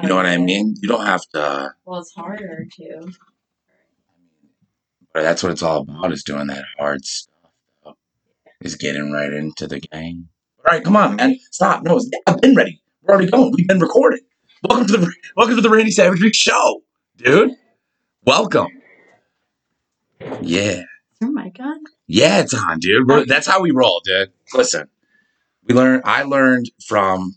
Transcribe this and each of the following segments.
You know what I mean? You don't have to. Well, it's harder to. But that's what it's all about is doing that hard stuff. Is getting right into the game. All right, come on, man. Stop. No, I've been ready. We're already going. We've been recording. Welcome to the welcome to the Randy Savagery Show, dude. Welcome. Yeah. Oh my god. Yeah, it's on, dude. We're, that's how we roll, dude. Listen, we learned. I learned from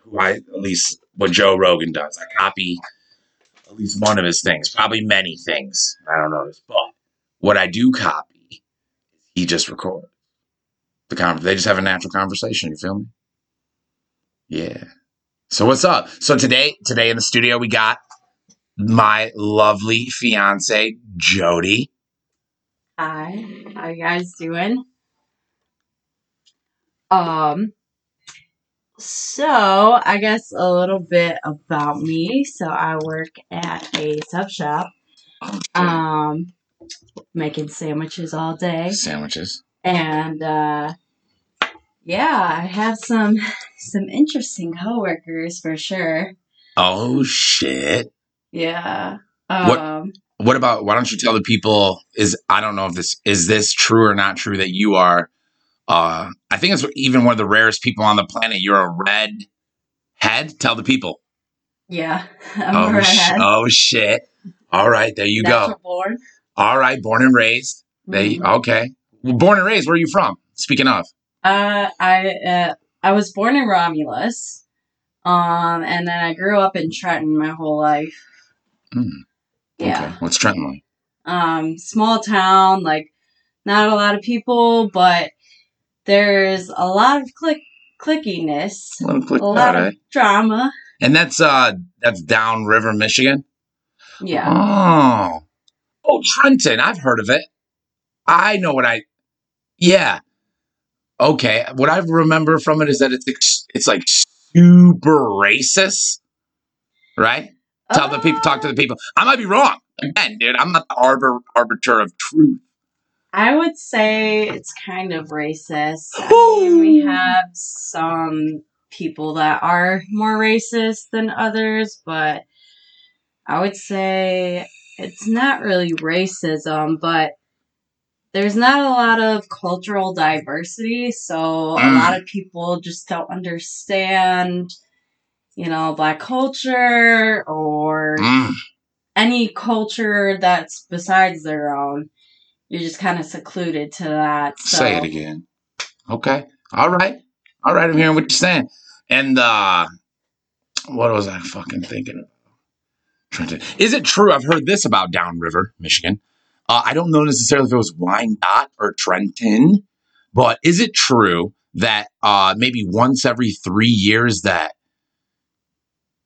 who I at least what Joe Rogan does. I copy at least one of his things, probably many things. I don't know this, but what I do copy, he just records the con. They just have a natural conversation. You feel me? Yeah. So what's up? So today, today in the studio, we got my lovely fiance Jody. Hi. How you guys doing? Um. So I guess a little bit about me. So I work at a sub shop. Um, making sandwiches all day. Sandwiches. and uh yeah i have some some interesting coworkers for sure Oh shit. yeah What- um What about why don't you tell the people is I don't know if this is this true or not true that you are uh I think it's even one of the rarest people on the planet. You're a red head. Tell the people. yeah i'm oh, a sh- oh shit. All right, there you go. Born All right, born and raised. They Mhm. okay. Well, born and raised, where are you from? Speaking of. uh i uh, i was born in romulus um and then i grew up in trenton my whole life Mm, yeah Okay. What's Trenton like? um small town like not a lot of people but there's a lot of click clickiness 'em click a lot of eh? drama And that's uh that's downriver, Michigan. yeah Oh. Oh, Trenton. I've heard of it. I know what I. Yeah. Okay. What I remember from it is that it's ex- it's like super racist, right? Tell the people, talk to the people. I might be wrong. Again, dude, I'm not the arbor, arbiter of truth. I would say it's kind of racist. I mean, we have some people that are more racist than others, but I would say it's not really racism, but there's not a lot of cultural diversity, so a Mm. lot of people just don't understand, you know, black culture or Mm. any culture that's besides their own. You're just kind of secluded to that. So. Say it again. Okay. All right. All right. I'm hearing what you're saying. And uh what was I fucking thinking? Trenton. Is it true? I've heard this about Downriver, Michigan. Uh, I don't know necessarily if it was Wyandotte or Trenton, but is it true that uh maybe once every three years that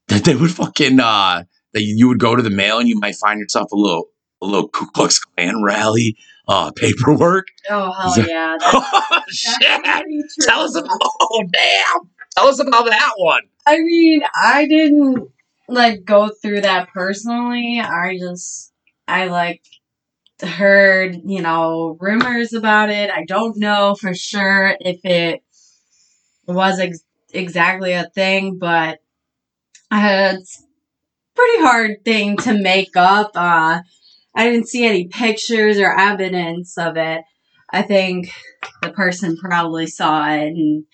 that they would fucking uh that you would go to the mail and you might find yourself a little a little Ku Klux Klan rally uh paperwork. Oh hell that- yeah! That's, oh that's shit! Tell us about. Oh damn! Tell us about that one. I mean, I didn't like go through that personally. I just I like heard you know rumors about it. I don't know for sure if it was ex- exactly a thing, but uh, it's a pretty hard thing to make up. Uh, I didn't see any pictures or evidence of it. I think the person probably saw it and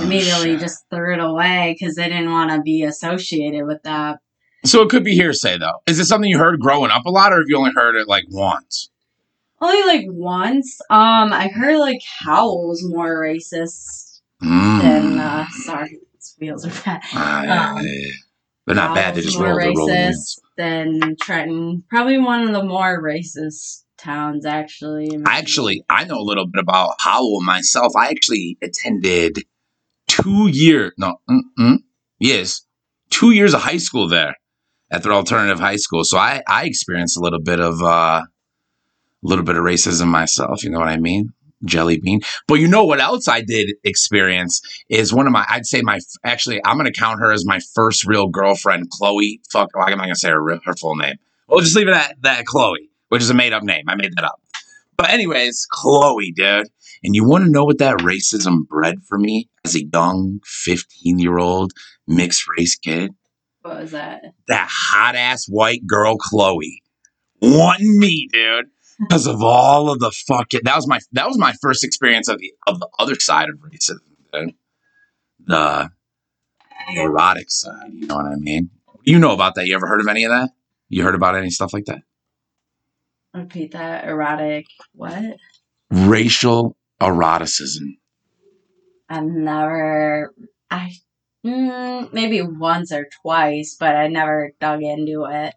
immediately Oh, shit. just threw it away because they didn't want to be associated with that. So it could be hearsay, though. Is it something you heard growing up a lot, or have you only heard it like once? Only like once. Um, I heard like Howell was more racist Mm. than uh sorry, these wheels are bad. Yeah, um, yeah, yeah. They're not bad. They just roll. They're rolling. Than Trenton. Probably one of the more racist towns actually. actually, I know a little bit about Howell myself. I actually attended two year, no, yes, two years of high school there at their alternative high school. So I, I experienced a little bit of, uh, a little bit of racism myself. You know what I mean? Jelly bean. But you know what else I did experience is one of my, I'd say my, actually, I'm going to count her as my first real girlfriend, Chloe. Fuck, I'm not going to say her, her full name. We'll just leave it at that, Chloe, which is a made up name. I made that up. But anyways, Chloe, dude. And you want to know what that racism bred for me as a young 15 year old mixed race kid? What was that? that hot ass white girl Chloe wanting me, dude, because of all of the fucking. That was my that was my first experience of the of the other side of racism, dude. The, the erotic side. You know what I mean? You know about that? You ever heard of any of that? You heard about any stuff like that? Repeat that. Erotic. What? Racial eroticism. I've never. I mm, maybe once or twice, but I never dug into it.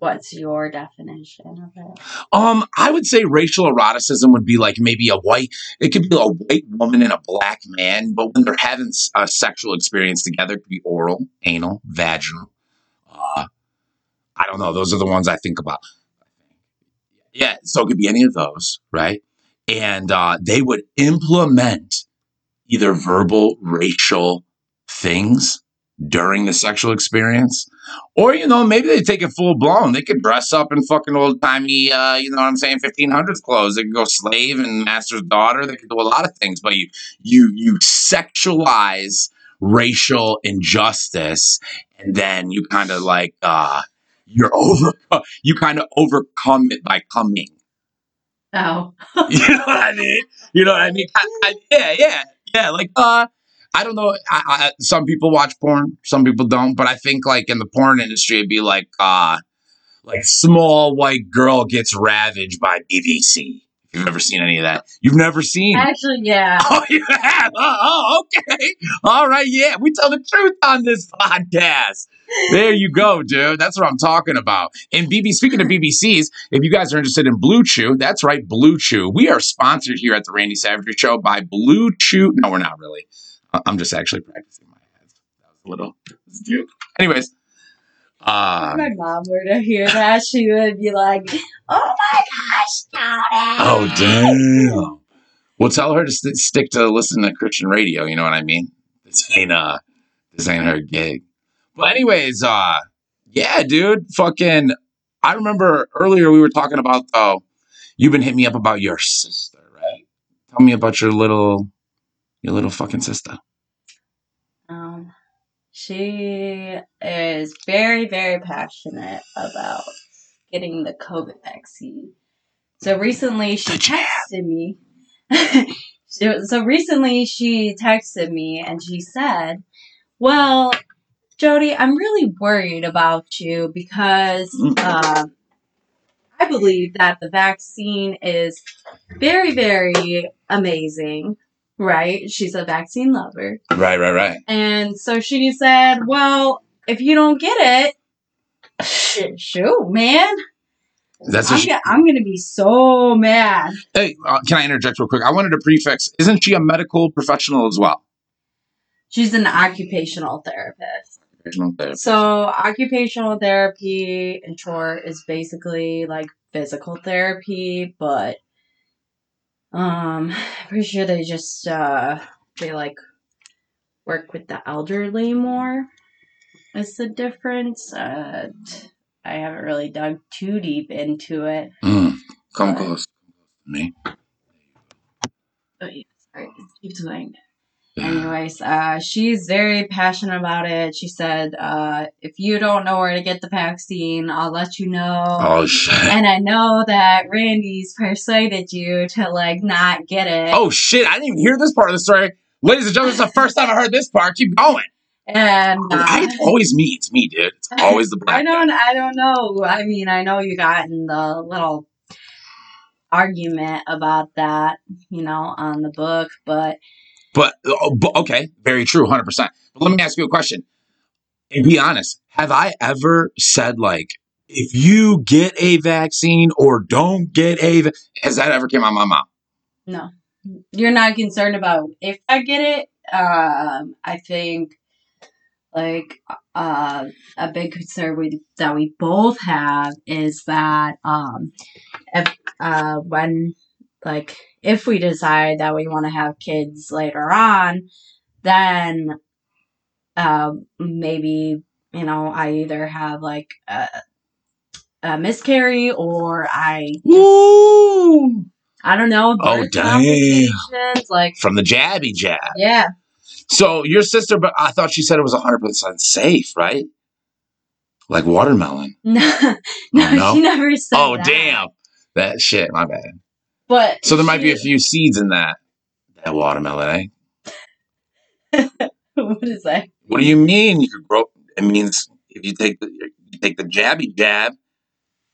What's your definition of it? Um, I would say racial eroticism would be like maybe a white. It could be a white woman and a black man, but when they're having a sexual experience together, it could be oral, anal, vaginal. Uh, I don't know. Those are the ones I think about. Yeah, so it could be any of those, right? And uh, they would implement either verbal, racial things during the sexual experience, or you know, maybe they take it full blown. They could dress up in fucking old timey, uh, you know what I'm saying, 1500s clothes. They could go slave and master's daughter. They could do a lot of things, but you you you sexualize racial injustice, and then you kind of like uh, you're over. You kind of overcome it by coming. Oh, You know what I mean? You know what I mean? I, I, yeah, yeah, yeah. Like, uh, I don't know. I, I, some people watch porn, some people don't. But I think, like in the porn industry, it'd be like, uh, like small white girl gets ravaged by BBC. If you've never seen any of that, you've never seen. actually, yeah. Oh, you have? Oh, oh, okay. All right. Yeah, we tell the truth on this podcast. There you go, dude. That's what I'm talking about. And BB, speaking of BBCs, if you guys are interested in Blue Chew, that's right, Blue Chew. We are sponsored here at the Randy Savage Show by Blue Chew. No, we're not really. I'm just actually practicing my ads. That was a little joke. Anyways, uh, If my mom were to hear that, she would be like, "Oh my gosh, Tony!" oh damn. Well, tell her to st- stick to listening to Christian radio. You know what I mean? This ain't uh, this ain't her gig. But anyways, uh, yeah, dude, fucking. I remember earlier we were talking about oh, you've been hitting me up about your sister, right? Tell me about your little, your little fucking sister. Um, she is very, very passionate about getting the COVID vaccine. So recently she texted me. so so recently she texted me and she said, Well, Jody, I'm really worried about you because uh, I believe that the vaccine is very, very amazing, right? She's a vaccine lover. Right, right, right. And so she just said, Well, if you don't get it, shit, shoot, man. That's I'm, she, gonna, I'm gonna be so mad. hey. Uh, can I interject real quick? I wanted to prefix. Isn't she a medical professional as well? She's an occupational therapist. Original therapist. So, occupational therapy, in short, is basically like physical therapy, but um, I'm pretty sure they just uh they like work with the elderly more. Is the difference? Uh, I haven't really dug too deep into it. Mm, come close to me. Oh yeah, sorry, keep going. Anyways, uh, she's very passionate about it. She said, uh, if you don't know where to get the vaccine, I'll let you know. Oh shit. And I know that Randy's persuaded you to like not get it. Oh shit! I didn't even hear this part of the story. Ladies and gentlemen, it's the first time I heard this part. Keep going. and uh, I, it's always me. It's me, dude. It's always the black I don't, I don't know. I mean, I know you got in the little argument about that, you know, on the book, but But, oh, but okay, very true, hundred percent. But let me ask you a question. And be honest. Have I ever said like, if you get a vaccine or don't get a, va- has that ever came out of my mouth? no, you're not concerned about if I get it. Um, I think like uh, a big concern we, that we both have is that um, if uh, when like if we decide that we want to have kids later on, then uh, maybe you know I either have like a, a miscarry or I Woo! I don't know Oh, birth damn. like From the jabby jab. yeah So your sister, but I thought she said it was hundred percent safe, right? Like watermelon. No, no, Oh, no? she never said Oh, that. damn. That shit, my bad. But So there might be a few seeds in that. That watermelon, eh? what is that? What do you mean you could grow? It means if you take the you take the jabby jab,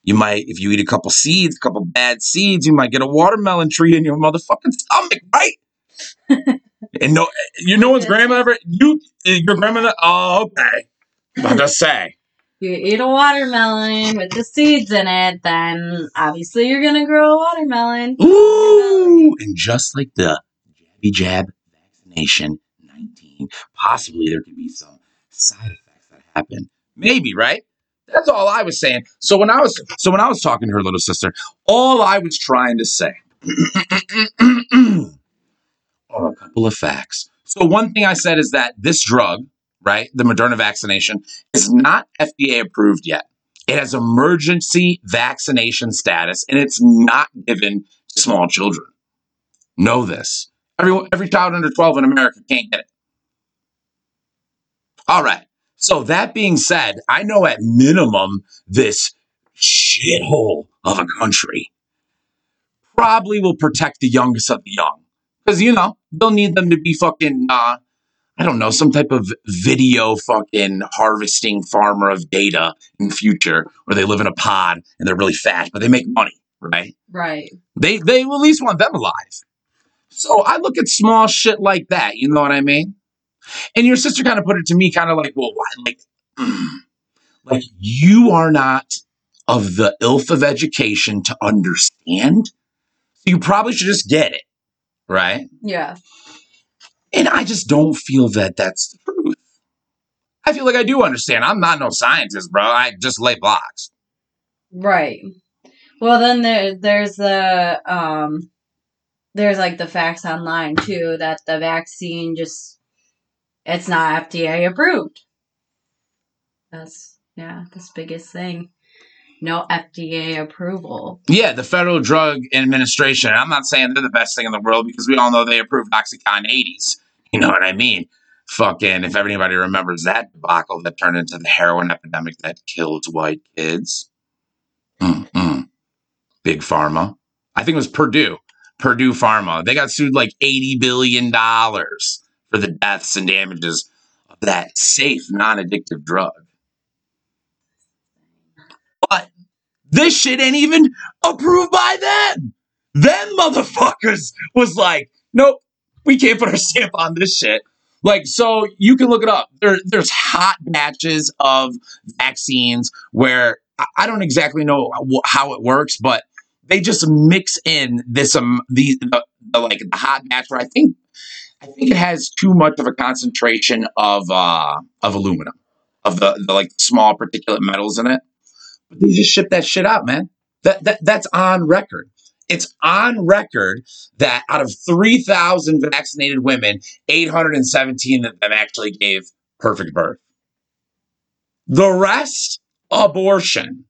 you might if you eat a couple seeds, a couple bad seeds, you might get a watermelon tree in your motherfucking stomach, right? and no, you know one's grandma ever you your grandmother. Oh, okay. I'm just say. You eat a watermelon with the seeds in it, then obviously you're gonna grow a watermelon. Ooh, and just like the jabby jab vaccination 19, possibly there could be some side effects that happen. Maybe, right? That's all I was saying. So when I was so when I was talking to her little sister, all I was trying to say are a couple of facts. So one thing I said is that this drug, right, the Moderna vaccination, is not FDA approved yet. It has emergency vaccination status and it's not given to small children. Know this. Every, every child under 12 in America can't get it. All right. So that being said, I know at minimum this shithole of a country probably will protect the youngest of the young. Because, you know, they'll need them to be fucking, uh, I don't know, some type of video fucking harvesting farmer of data in the future where they live in a pod and they're really fat, but they make money, right? Right. They they at least want them alive. So I look at small shit like that. You know what I mean? And your sister kind of put it to me, kind of like, well, why? Like, mm, like you are not of the ilth of education to understand. So you probably should just get it, right? Yeah. And I just don't feel that that's the truth. I feel like I do understand. I'm not no scientist, bro. I just lay blocks. Right. Well, then there, there's the um, there's like the facts online too that the vaccine just it's not FDA approved. That's yeah, that's biggest thing. No FDA approval. Yeah, the Federal Drug Administration. I'm not saying they're the best thing in the world because we all know they approved Oxycontin 80s. You know what I mean? Fucking, if anybody remembers that debacle that turned into the heroin epidemic that killed white kids. Mm-mm. Big Pharma. I think it was Purdue. Purdue Pharma. They got sued like $80 billion for the deaths and damages of that safe, non addictive drug. But this shit ain't even approved by them. Them motherfuckers was like, nope, we can't put our stamp on this shit. Like, so you can look it up. There, there's hot batches of vaccines where I- don't exactly know how it works, but they just mix in this um the, the, the like the hot batch where I think I think it has too much of a concentration of uh of aluminum of the, the like small particulate metals in it. But they just ship that shit out, man. That, that that's on record. It's on record that out of 3,000 vaccinated women, 817 of them actually gave perfect birth. The rest, abortion.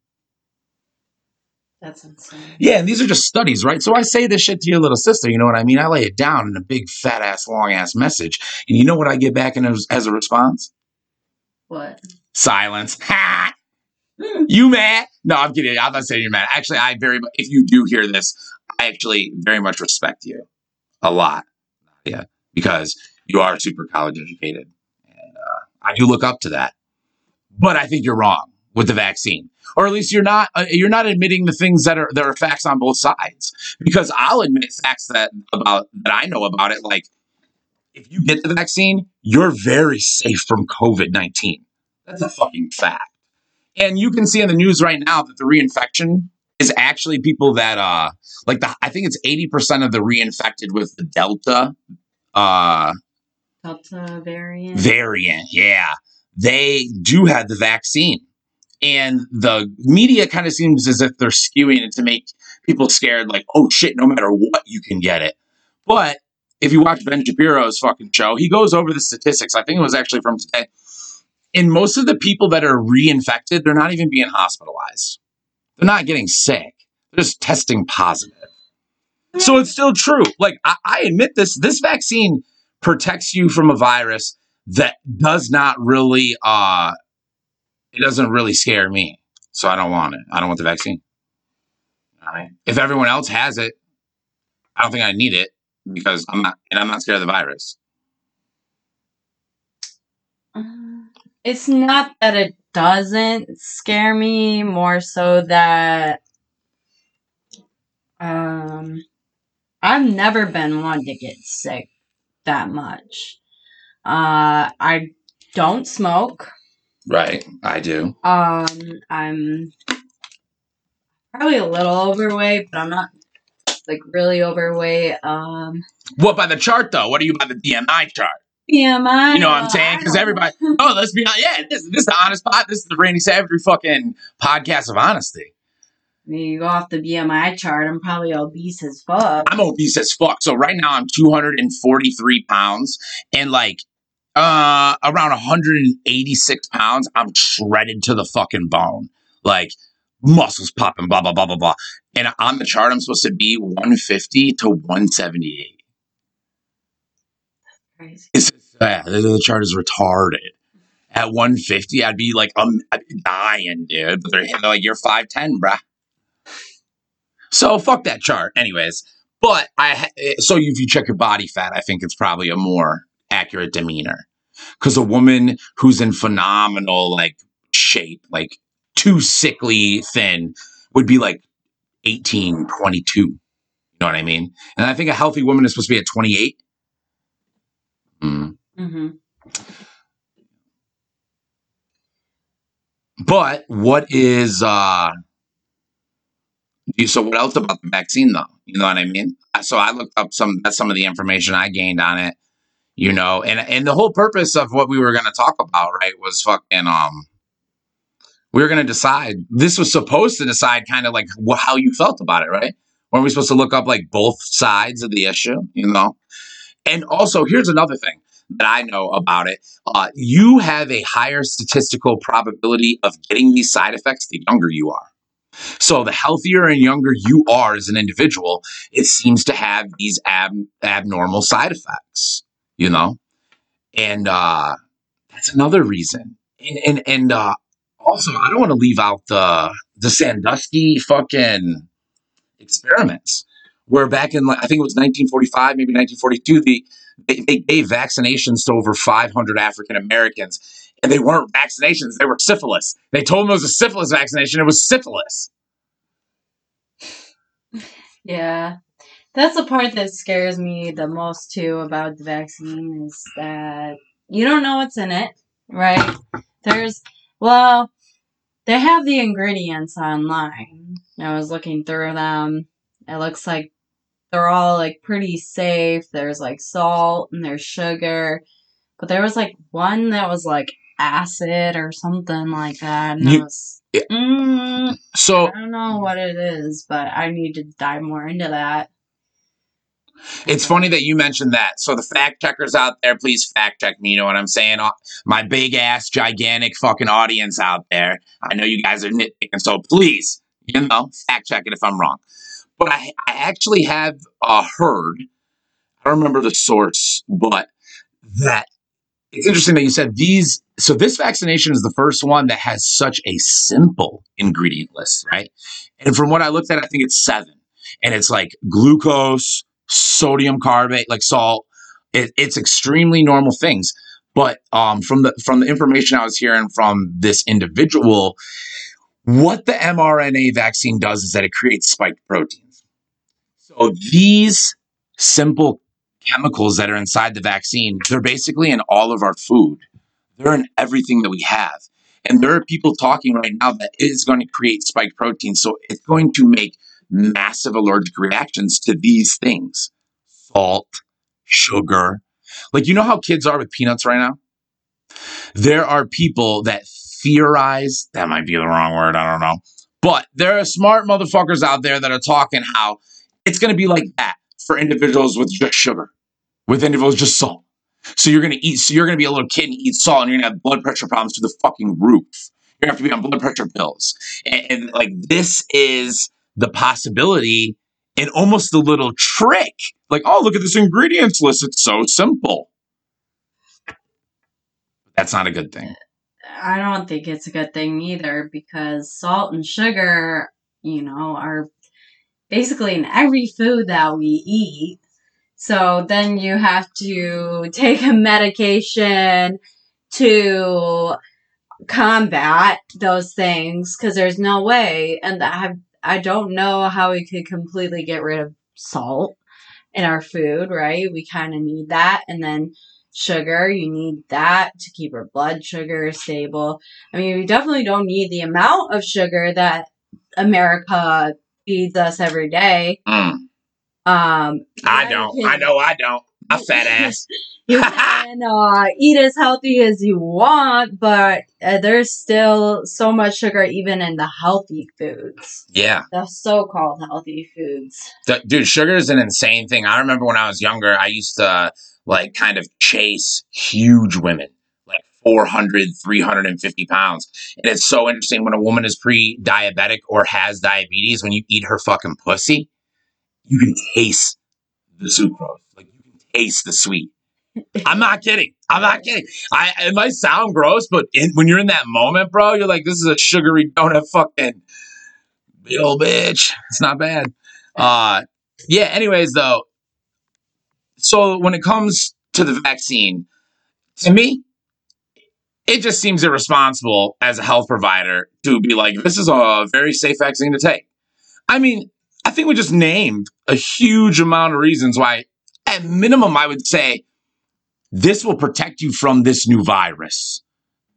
That's insane. Yeah, and these are just studies, right? So I say this shit to your little sister, you know what I mean? I lay it down in a big, fat ass, long ass message. And you know what I get back in as, as a response? What? Silence. Ha! You mad? No, I'm kidding. I'm not saying you're mad. Actually, I very mu- if you do hear this, I actually very much respect you a lot. Yeah, because you are super college educated, and uh, I do look up to that. But I think you're wrong with the vaccine, or at least you're not. Uh, you're not admitting the things that are there are facts on both sides. Because I'll admit facts that about that I know about it, like if you get the vaccine, you're very safe from COVID nineteen. That's a fucking fact. And you can see in the news right now that the reinfection is actually people that uh like the I think it's 80% of the reinfected with the Delta uh Delta variant. variant. Yeah. They do have the vaccine. And the media kind of seems as if they're skewing it to make people scared, like, oh shit, no matter what, you can get it. But if you watch Ben Shapiro's fucking show, he goes over the statistics. I think it was actually from today. And most of the people that are reinfected, they're not even being hospitalized. They're not getting sick. They're just testing positive. So it's still true. Like I, I admit this, this vaccine protects you from a virus that does not really uh it doesn't really scare me. So I don't want it. I don't want the vaccine. Right. If everyone else has it, I don't think I need it because I'm not, and I'm not scared of the virus. It's not that it doesn't scare me, more so that um I've never been one to get sick that much. Uh I don't smoke. Right. I do. Um I'm probably a little overweight, but I'm not like really overweight. Um What by the chart though? What are you by the DMI chart? BMI. You know what I'm saying? Because everybody, oh, let's be honest. Yeah, this, this is the honest pot. This is the Randy Savagery fucking podcast of honesty. you go off the BMI chart, I'm probably obese as fuck. I'm obese as fuck. So right now I'm 243 pounds and like uh around 186 pounds. I'm shredded to the fucking bone. Like muscles popping, blah, blah, blah, blah, blah. And on the chart, I'm supposed to be 150 to 178. Crazy. It's the, chart is retarded. At 150, I'd be like, um, I'd be dying, dude. But they're, they're like, you're 5'10, bruh. So fuck that chart, anyways. But I, eh, so if you check your body fat, I think it's probably a more accurate demeanor. Because a woman who's in phenomenal like shape, like too sickly thin, would be like 18, 22. You know what I mean? And I think a healthy woman is supposed to be at 28. Mm. hmm But what is uh so what else about the vaccine though? You know what I mean? So I looked up some that's some of the information I gained on it, you know, and and the whole purpose of what we were gonna talk about, right, was fucking um we were gonna decide this was supposed to decide kind of like wh- how you felt about it, right? Weren't we supposed to look up like both sides of the issue, you know? And also, here's another thing that I know about it. Uh, you have a higher statistical probability of getting these side effects the younger you are. So, the healthier and younger you are as an individual, it seems to have these ab- abnormal side effects, you know? And uh, that's another reason. And, and, and uh, also, I don't want to leave out the, the Sandusky fucking experiments where back in I think it was 1945, maybe 1942, the they, they gave vaccinations to over 500 African Americans, and they weren't vaccinations; they were syphilis. They told them it was a syphilis vaccination. It was syphilis. Yeah. That's the part that scares me the most too about the vaccine is that you don't know what's in it, right? There's, well, they have the ingredients online. I was looking through them. It looks like they're all like pretty safe. There's like salt and there's sugar, but there was like one that was like acid or something like that. And You- was, mm, So I don't know what it is, but I need to dive more into that. it's funny that you mentioned that. So the fact checkers out there, please fact check me. You know what I'm saying? Uh, My big ass, gigantic fucking audience out there. I know you guys are nitpicking, so please, you know, fact check it if I'm wrong. But I, I actually have uh, heard. I don't remember the source, but that it's interesting that you said these. So this vaccination is the first one that has such a simple ingredient list, right? And from what I looked at, I think it's seven, and it's like glucose, sodium carbonate, like salt. It, it's extremely normal things. But um, from the from the information I was hearing from this individual, what the mRNA vaccine does is that it creates spike proteins. So these simple chemicals that are inside the vaccine, they're basically in all of our food. They're in everything that we have. And there are people talking right now that it is going to create spike proteins. So it's going to make massive allergic reactions to these things salt, sugar. Like, you know how kids are with peanuts right now? There are people that theorize, that might be the wrong word, I don't know. But there are smart motherfuckers out there that are talking how it's going to be like that for individuals with just sugar, with individuals just salt. So you're going to eat, so you're going to be a little kid and eat salt and you're going to have blood pressure problems to the fucking roof. You're going to have to be on blood pressure pills. And, and like this is the possibility and almost the little trick. Like, oh, look at this ingredients list. It's so simple. That's not a good thing. I don't think it's a good thing either because salt and sugar, you know, are basically in every food that we eat. So then you have to take a medication to combat those things because there's no way and I I don't know how we could completely get rid of salt in our food, right? We kind of need that and then sugar, you need that to keep our blood sugar stable. I mean, we definitely don't need the amount of sugar that America feeds us every day. Mm, Um I don't. you I know I don't. I'm a fat ass. you can uh, eat as healthy as you want, but uh, there's still so much sugar even in the healthy foods, Yeah. the so-called healthy foods. Dude, sugar is an insane thing. I remember when I was younger, I used to like kind of chase huge women, 400, 350 pounds. And it's so interesting when a woman is pre diabetic or has diabetes, when you eat her fucking pussy, you can taste the sucrose. Like you can taste the sweet. I'm not kidding. I'm not kidding. I it might sound gross, but in, when you're in that moment, bro, you're like, this is a sugary donut fucking old bitch. It's not bad. Uh yeah, anyways though, so when it comes to the vaccine, to me, it just seems irresponsible as a health provider to be like, this is a very safe vaccine to take. I mean, I think we just named a huge amount of reasons why, at minimum, I would say this will protect you from this new virus.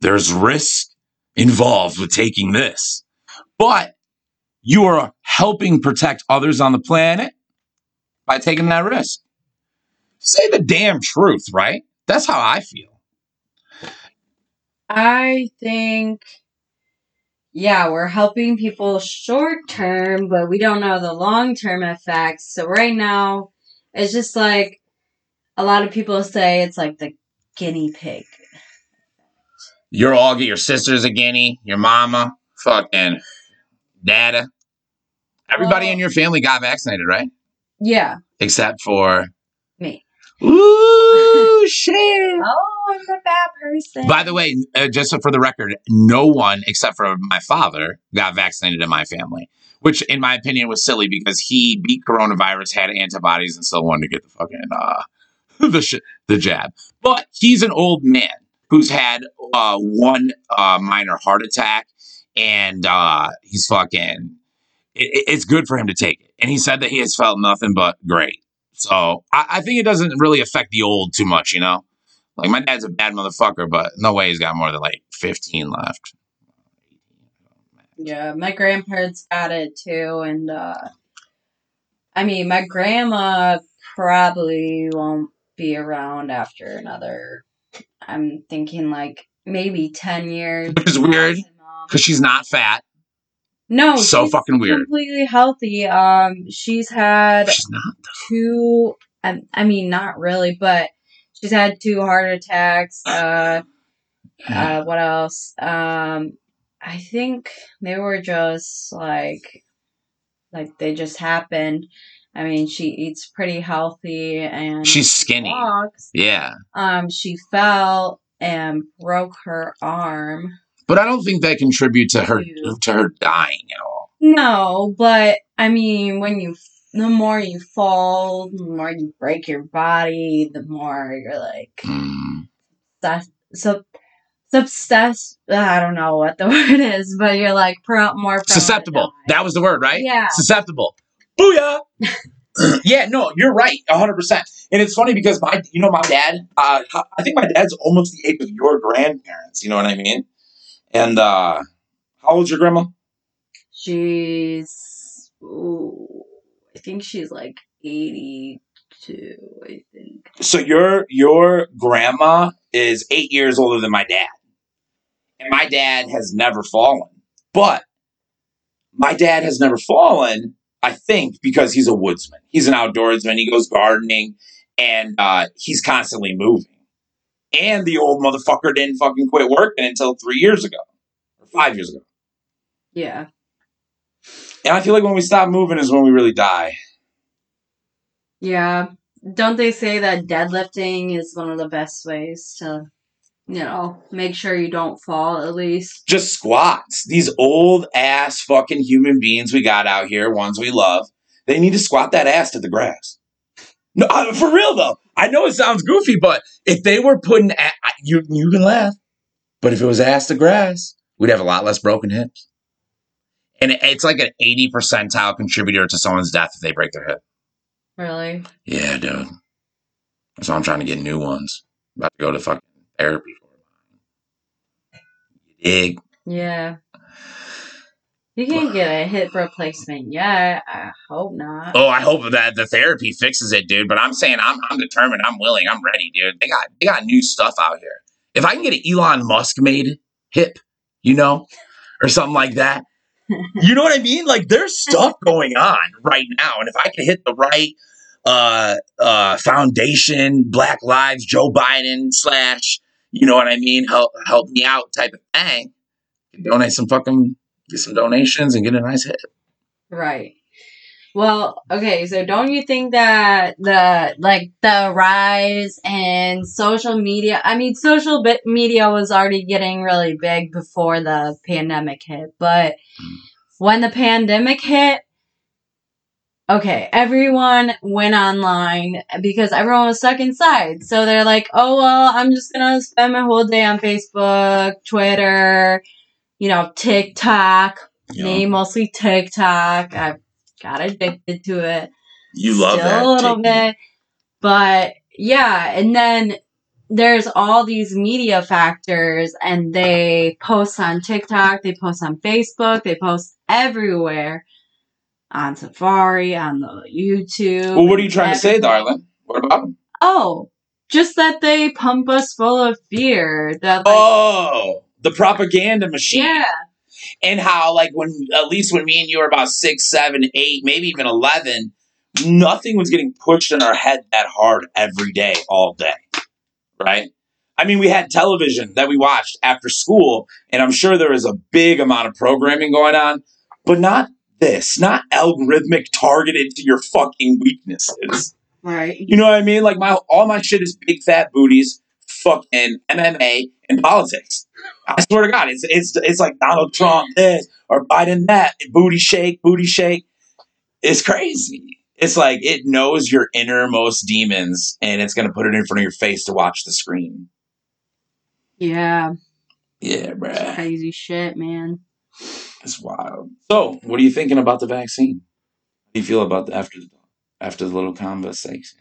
There's risk involved with taking this, but you are helping protect others on the planet by taking that risk. Say the damn truth, right? That's how I feel. I think, yeah, we're helping people short term, but we don't know the long term effects. So right now, it's just like a lot of people say it's like the guinea pig. You're all get your sister's a guinea, your mama, fucking dada. Everybody Well- in your family got vaccinated, right? Yeah, Except for me. Ooh shit. Oh, I'm bad person. By the way, uh, just for the record, no one except for my father got vaccinated in my family, which, in my opinion, was silly because he beat coronavirus, had antibodies, and still wanted to get the fucking uh, the sh- the jab. But he's an old man who's had uh, one uh, minor heart attack, and uh, he's fucking. It- it's good for him to take it, and he said that he has felt nothing but great. So I, I think it doesn't really affect the old too much, you know. Like my dad's a bad motherfucker, but no way he's got more than like fifteen left. Yeah, my grandparents got it too, and uh I mean, my grandma probably won't be around after another. I'm thinking like maybe ten years. Which is weird. Because she's not fat. No, So fucking weird. Completely healthy. Um, she's had She's not. two. I, I mean, not really, but she's had two heart attacks. Uh, uh, what else? Um, I think they were just like, like they just happened. I mean, she eats pretty healthy and She's she skinny. walks. Yeah. Um, she fell and broke her arm. But I don't think that contribute to her to her dying at all. No, but I mean, when you the more you fall, the more you break your body, the more you're like Mm. sus- sub subsess. I don't know what the word is, but you're like pro- more Susceptible. That was the word, right? Yeah. Susceptible. Booyah. yeah, no, you're right, hundred percent. And it's funny because my, you know, my dad. Uh, I think my dad's almost the age of your grandparents. You know what I mean? And uh how old's your grandma? She's, ooh, I think she's like eighty-two. I think. So your your grandma is eight years older than my dad, and my dad has never fallen. But my dad has never fallen. I think because he's a woodsman. He's an outdoorsman. He goes gardening, and uh, he's constantly moving. And the old motherfucker didn't fucking quit working until three years ago or five years ago. Yeah. And I feel like when we stop moving is when we really die. Yeah. Don't they say that deadlifting is one of the best ways to you know, make sure you don't fall at least. Just squats. These old ass fucking human beings we got out here, ones we love, they need to squat that ass to the grass. No, uh, for real though. I know it sounds goofy, but if they were putting, a- I- you you can laugh, but if it was ass to grass, we'd have a lot less broken hips. And it- it's like an 80 percentile contributor to someone's death if they break their hip. Really? Yeah, dude. So I'm trying to get new ones. About to go to fucking therapy for. You dig? Yeah. You can't get a hip replacement yet. I hope not. Oh, I hope that the therapy fixes it, dude. But I'm saying I'm I'm determined. I'm willing. I'm ready, dude. They got they got new stuff out here. If I can get an Elon Musk made hip, you know, or something like that. You know what I mean? Like there's stuff going on right now, and if I can hit the right uh uh foundation, Black Lives, Joe Biden slash, you know what I mean, help help me out type of thing, donate some fucking get some donations and get a nice hip. Right. Well, okay, so don't you think that the like the rise in social media, I mean social media was already getting really big before the pandemic hit, but mm. when the pandemic hit, okay, everyone went online because everyone was stuck inside. So they're like, "Oh, well, I'm just going to spend my whole day on Facebook, Twitter, you know, TikTok, me mostly TikTok. I got addicted to it. You love Still that. a little technique. bit, but yeah. And then there's all these media factors, and they post on TikTok, they post on Facebook, they post everywhere on Safari, on the YouTube. Well, what are you trying to say, darling? What about them? Oh, just that they pump us full of fear. That like, Oh, the propaganda machine. yeah, And how, like, when at least when me and you were about six, seven, eight, maybe even eleven, nothing was getting pushed in our head that hard every day, all day, right? I mean, we had television that we watched after school, and I'm sure there was a big amount of programming going on, but not this, not algorithmic targeted to your fucking weaknesses. right. You know what I mean? Like my all my shit is big fat booties, fucking MMA and politics. I swear to God, it's it's it's like Donald Trump this or Biden that booty shake, booty shake. It's crazy. It's like it knows your innermost demons and it's gonna put it in front of your face to watch the screen. Yeah, Yeah, bruh. crazy shit, man. It's wild. So, what are you thinking about the vaccine? How do you feel about the after after the little conversation?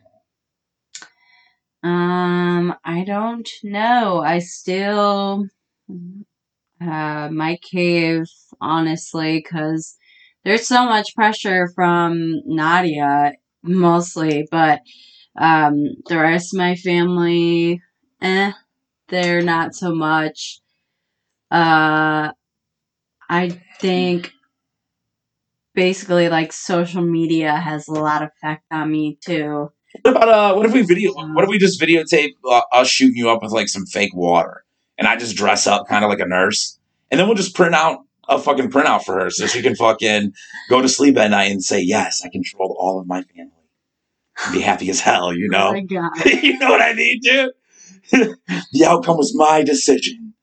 Um, I don't know. I still uh might cave honestly because there's so much pressure from Nadia mostly, but um the rest of my family, eh, they're not so much. Uh, I think basically like social media has a lot of effect on me too. What about uh? What if we video? What if we just videotape uh, us shooting you up with like some fake water, and I just dress up kind of like a nurse, and then we'll just print out a fucking printout for her so she can fucking go to sleep at night and say, "Yes, I controlled all of my family." And be happy as hell, you Oh know. my god. you know what I mean, dude? the outcome was my decision.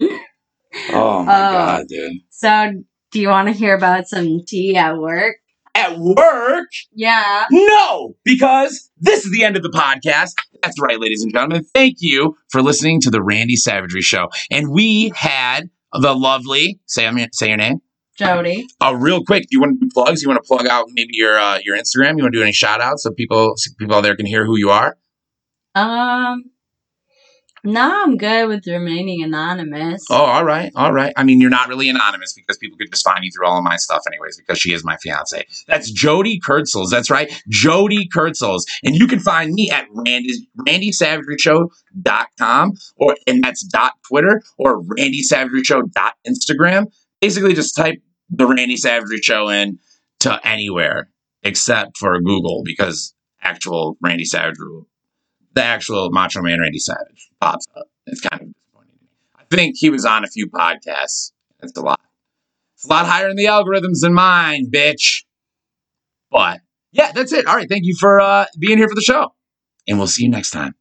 Oh my Oh. god, dude! So, do you want to hear about some tea at work? At work. Yeah. No, because this is the end of the podcast. That's right, ladies and gentlemen. Thank you for listening to the Randy Savagery Show. And we had the lovely say say your name. Jody. Oh, real quick, do you want to do plugs? You want to plug out maybe your uh, your Instagram? You want to do any shout outs so people so people out there can hear who you are? Um, no, I'm good with remaining anonymous. Oh, all right, all right. I mean, you're not really anonymous because people could just find you through all of my stuff, anyways, because she is my fiance. That's Jody Kurtzels. That's right, Jody Kurtzels. And you can find me at Randy, RandySavageryShow.com or and that's dot Twitter or RandySavageryShow dot Instagram. Basically, just type the Randy Savagery Show in to anywhere except for Google because actual Randy Savage, the actual Macho Man Randy Savage pops up. It's kind of disappointing. I think he was on a few podcasts. It's a lot. It's a lot higher in the algorithms than mine, bitch. But yeah, that's it. All right. Thank you for uh, being here for the show. And we'll see you next time.